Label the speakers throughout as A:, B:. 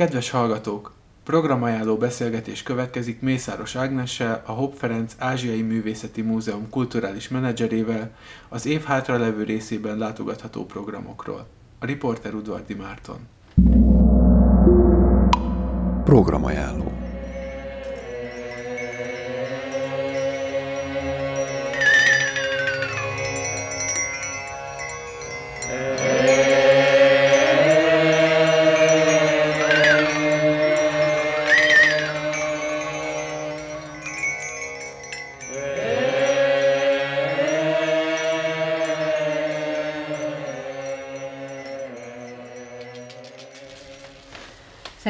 A: Kedves hallgatók! Programajánló beszélgetés következik Mészáros Ágnessel, a Hopp Ferenc Ázsiai Művészeti Múzeum kulturális menedzserével az év hátralevő részében látogatható programokról. A riporter Udvardi Márton.
B: Programajánló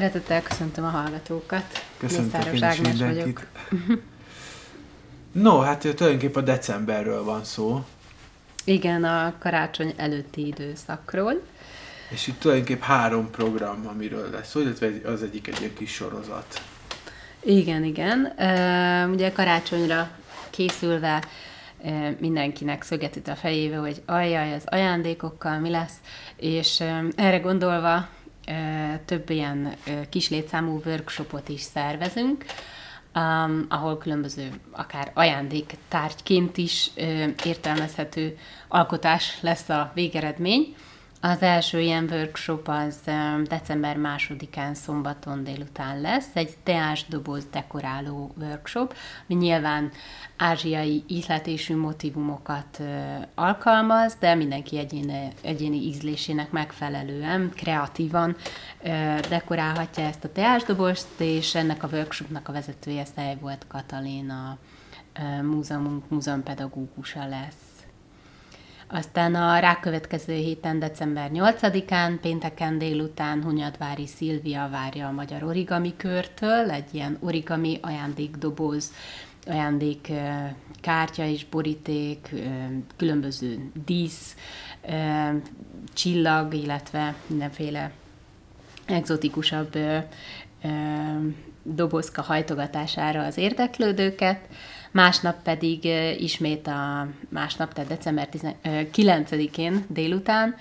C: Szeretettel köszöntöm a hallgatókat.
A: Köszöntöm én is mindenkit. No, hát tulajdonképpen a decemberről van szó,
C: Igen, a karácsony előtti időszakról.
A: és itt tulajdonképpen három program, amiről lesz illetve az egyik egy ilyen kis sorozat.
C: Igen, igen. Ugye karácsonyra készülve mindenkinek szögetít a fejébe, hogy ajjaj, az ajándékokkal mi lesz, és erre gondolva több ilyen kis létszámú workshopot is szervezünk, um, ahol különböző, akár ajándéktárgyként is uh, értelmezhető alkotás lesz a végeredmény. Az első ilyen workshop az december másodikán szombaton délután lesz, egy teásdoboz dekoráló workshop, ami nyilván ázsiai ízletésű motivumokat alkalmaz, de mindenki egyéni, egyéni ízlésének megfelelően, kreatívan dekorálhatja ezt a teásdobozt, és ennek a workshopnak a vezetője Szej volt Katalin, a uh, múzeumunk múzeumpedagógusa lesz. Aztán a rákövetkező héten, december 8-án, pénteken délután Hunyadvári Szilvia várja a Magyar Origami Körtől, egy ilyen origami ajándékdoboz, ajándék kártya és boríték, különböző dísz, csillag, illetve mindenféle egzotikusabb dobozka hajtogatására az érdeklődőket. Másnap pedig ismét a másnap, tehát december 9-én délután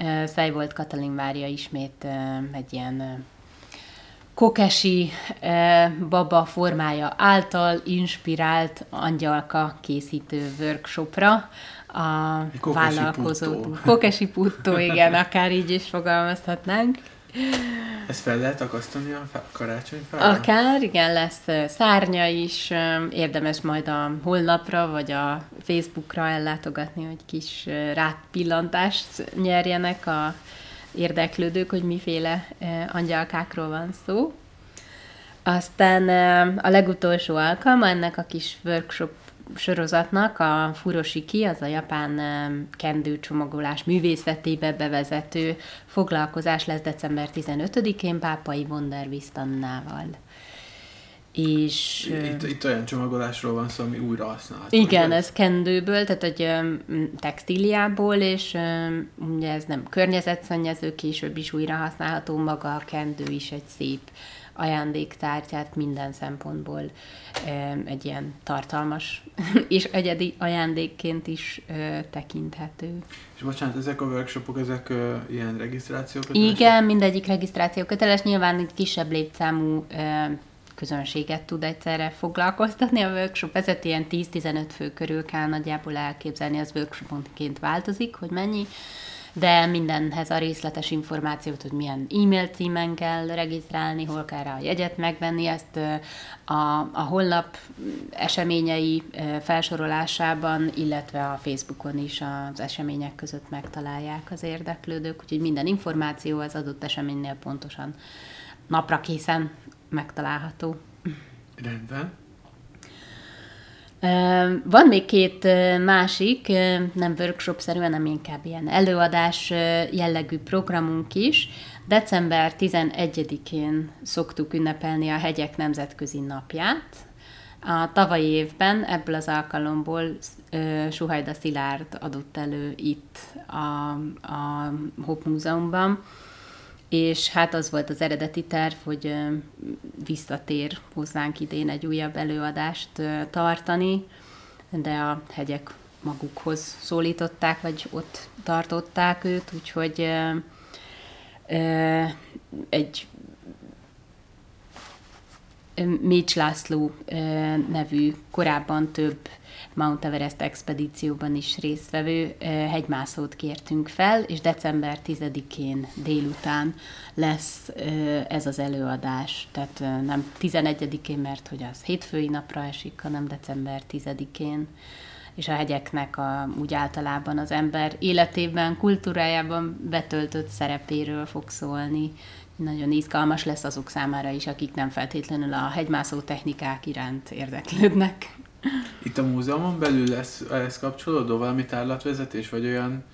C: ö, Szejvolt Katalin várja ismét egy ilyen kokesi baba formája által inspirált angyalka készítő workshopra a
A: kokesi
C: vállalkozó.
A: puttó.
C: Kokesi puttó, igen, akár így is fogalmazhatnánk.
A: Ezt fel lehet akasztani a karácsonyfára?
C: Akár, igen, lesz szárnya is, érdemes majd a holnapra vagy a Facebookra ellátogatni, hogy kis ö, rátpillantást nyerjenek a érdeklődők, hogy miféle angyalkákról van szó. Aztán a legutolsó alkalma ennek a kis workshop sorozatnak a Furoshiki, az a japán kendőcsomagolás művészetébe bevezető foglalkozás lesz december 15-én Pápai Wonderwist Annával. És...
A: Itt, itt olyan csomagolásról van szó, ami újra használható.
C: igen,
A: ugye?
C: ez kendőből, tehát egy textíliából, és ugye ez nem környezetszennyező, később is újra használható, maga a kendő is egy szép ajándéktártyát minden szempontból egy ilyen tartalmas és egyedi ajándékként is tekinthető.
A: És bocsánat, ezek a workshopok, ezek ilyen regisztrációk?
C: Igen, mindegyik regisztráció köteles, nyilván egy kisebb létszámú közönséget tud egyszerre foglalkoztatni. A workshop vezet ilyen 10-15 fő körül kell nagyjából elképzelni, az workshoponként változik, hogy mennyi, de mindenhez a részletes információt, hogy milyen e-mail címen kell regisztrálni, hol kell rá a jegyet megvenni, ezt a, a honlap eseményei felsorolásában, illetve a Facebookon is az események között megtalálják az érdeklődők, úgyhogy minden információ az adott eseménynél pontosan napra készen megtalálható.
A: Rendben.
C: Van még két másik, nem workshop-szerű, hanem inkább ilyen előadás jellegű programunk is. December 11-én szoktuk ünnepelni a Hegyek Nemzetközi Napját. A tavalyi évben ebből az alkalomból Suhajda Szilárd adott elő itt a, a Hopp Múzeumban, és hát az volt az eredeti terv, hogy visszatér hozzánk idén egy újabb előadást tartani, de a hegyek magukhoz szólították, vagy ott tartották őt, úgyhogy egy Mécs László nevű korábban több Mount Everest expedícióban is résztvevő hegymászót kértünk fel, és december 10-én délután lesz ez az előadás. Tehát nem 11-én, mert hogy az hétfői napra esik, hanem december 10-én és a hegyeknek a, úgy általában az ember életében, kultúrájában betöltött szerepéről fog szólni. Nagyon izgalmas lesz azok számára is, akik nem feltétlenül a hegymászó technikák iránt érdeklődnek.
A: Itt a múzeumon belül lesz ehhez kapcsolódó valami tárlatvezetés, vagy olyan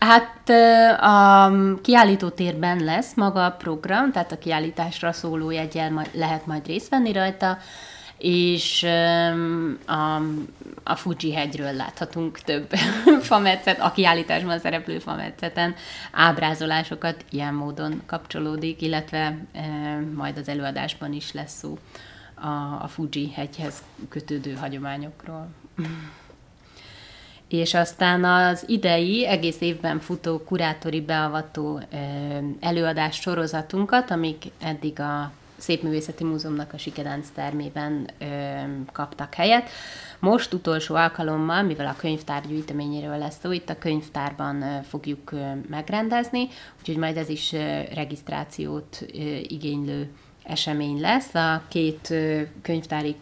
C: Hát a kiállító térben lesz maga a program, tehát a kiállításra szóló jegyel lehet majd részt venni rajta, és a, a Fuji hegyről láthatunk több fametszet, a kiállításban szereplő fametszeten ábrázolásokat ilyen módon kapcsolódik, illetve majd az előadásban is lesz szó a, a Fuji hegyhez kötődő hagyományokról. És aztán az idei, egész évben futó kurátori beavató előadás sorozatunkat, amik eddig a Szépművészeti Múzeumnak a Sikedánc termében ö, kaptak helyet. Most utolsó alkalommal, mivel a könyvtár gyűjteményéről lesz szó, itt a könyvtárban ö, fogjuk ö, megrendezni, úgyhogy majd ez is ö, regisztrációt ö, igénylő esemény lesz. A két könyvtári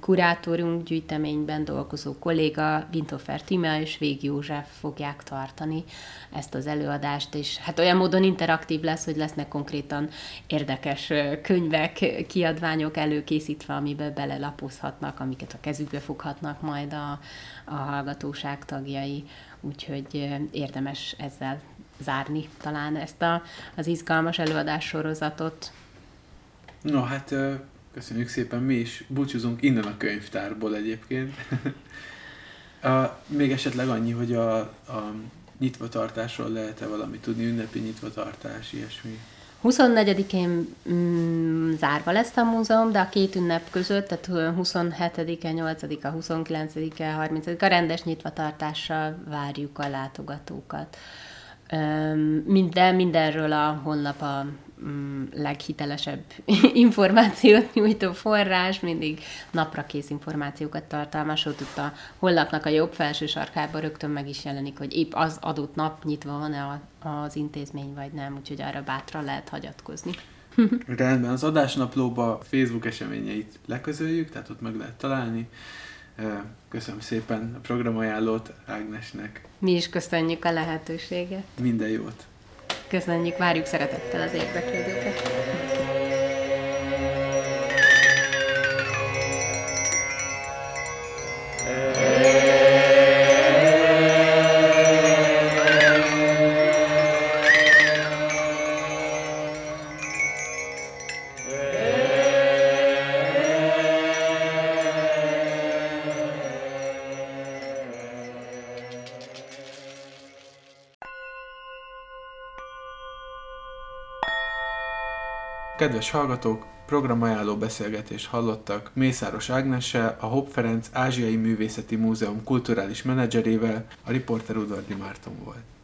C: kurátorunk gyűjteményben dolgozó kolléga, Gintofer Tima és Vég József fogják tartani ezt az előadást, és hát olyan módon interaktív lesz, hogy lesznek konkrétan érdekes könyvek, kiadványok előkészítve, amiben belelapozhatnak, amiket a kezükbe foghatnak majd a, a hallgatóság tagjai, úgyhogy érdemes ezzel zárni talán ezt a, az izgalmas előadás sorozatot.
A: No, hát köszönjük szépen, mi is búcsúzunk innen a könyvtárból egyébként. a, még esetleg annyi, hogy a, a nyitvatartásról lehet-e valami tudni, ünnepi nyitvatartás, ilyesmi?
C: 24-én mm, zárva lesz a múzeum, de a két ünnep között, tehát 27-e, 8-a, 29-e, 30-a rendes nyitvatartással várjuk a látogatókat. Minden, mindenről a honlap a leghitelesebb információt nyújtó forrás, mindig napra kész információkat tartalmas, ott a honlapnak a jobb felső sarkában rögtön meg is jelenik, hogy épp az adott nap nyitva van-e az intézmény, vagy nem, úgyhogy arra bátran lehet hagyatkozni.
A: Rendben, az adásnaplóba Facebook eseményeit leközöljük, tehát ott meg lehet találni. Köszönöm szépen a programajánlót Ágnesnek.
C: Mi is köszönjük a lehetőséget.
A: Minden jót!
C: Köszönjük, várjuk szeretettel az érdeklődőket.
A: Kedves hallgatók, programajánló beszélgetést hallottak Mészáros Ágnessel, a Hopp Ferenc Ázsiai Művészeti Múzeum kulturális menedzserével, a riporter Udvardi Márton volt.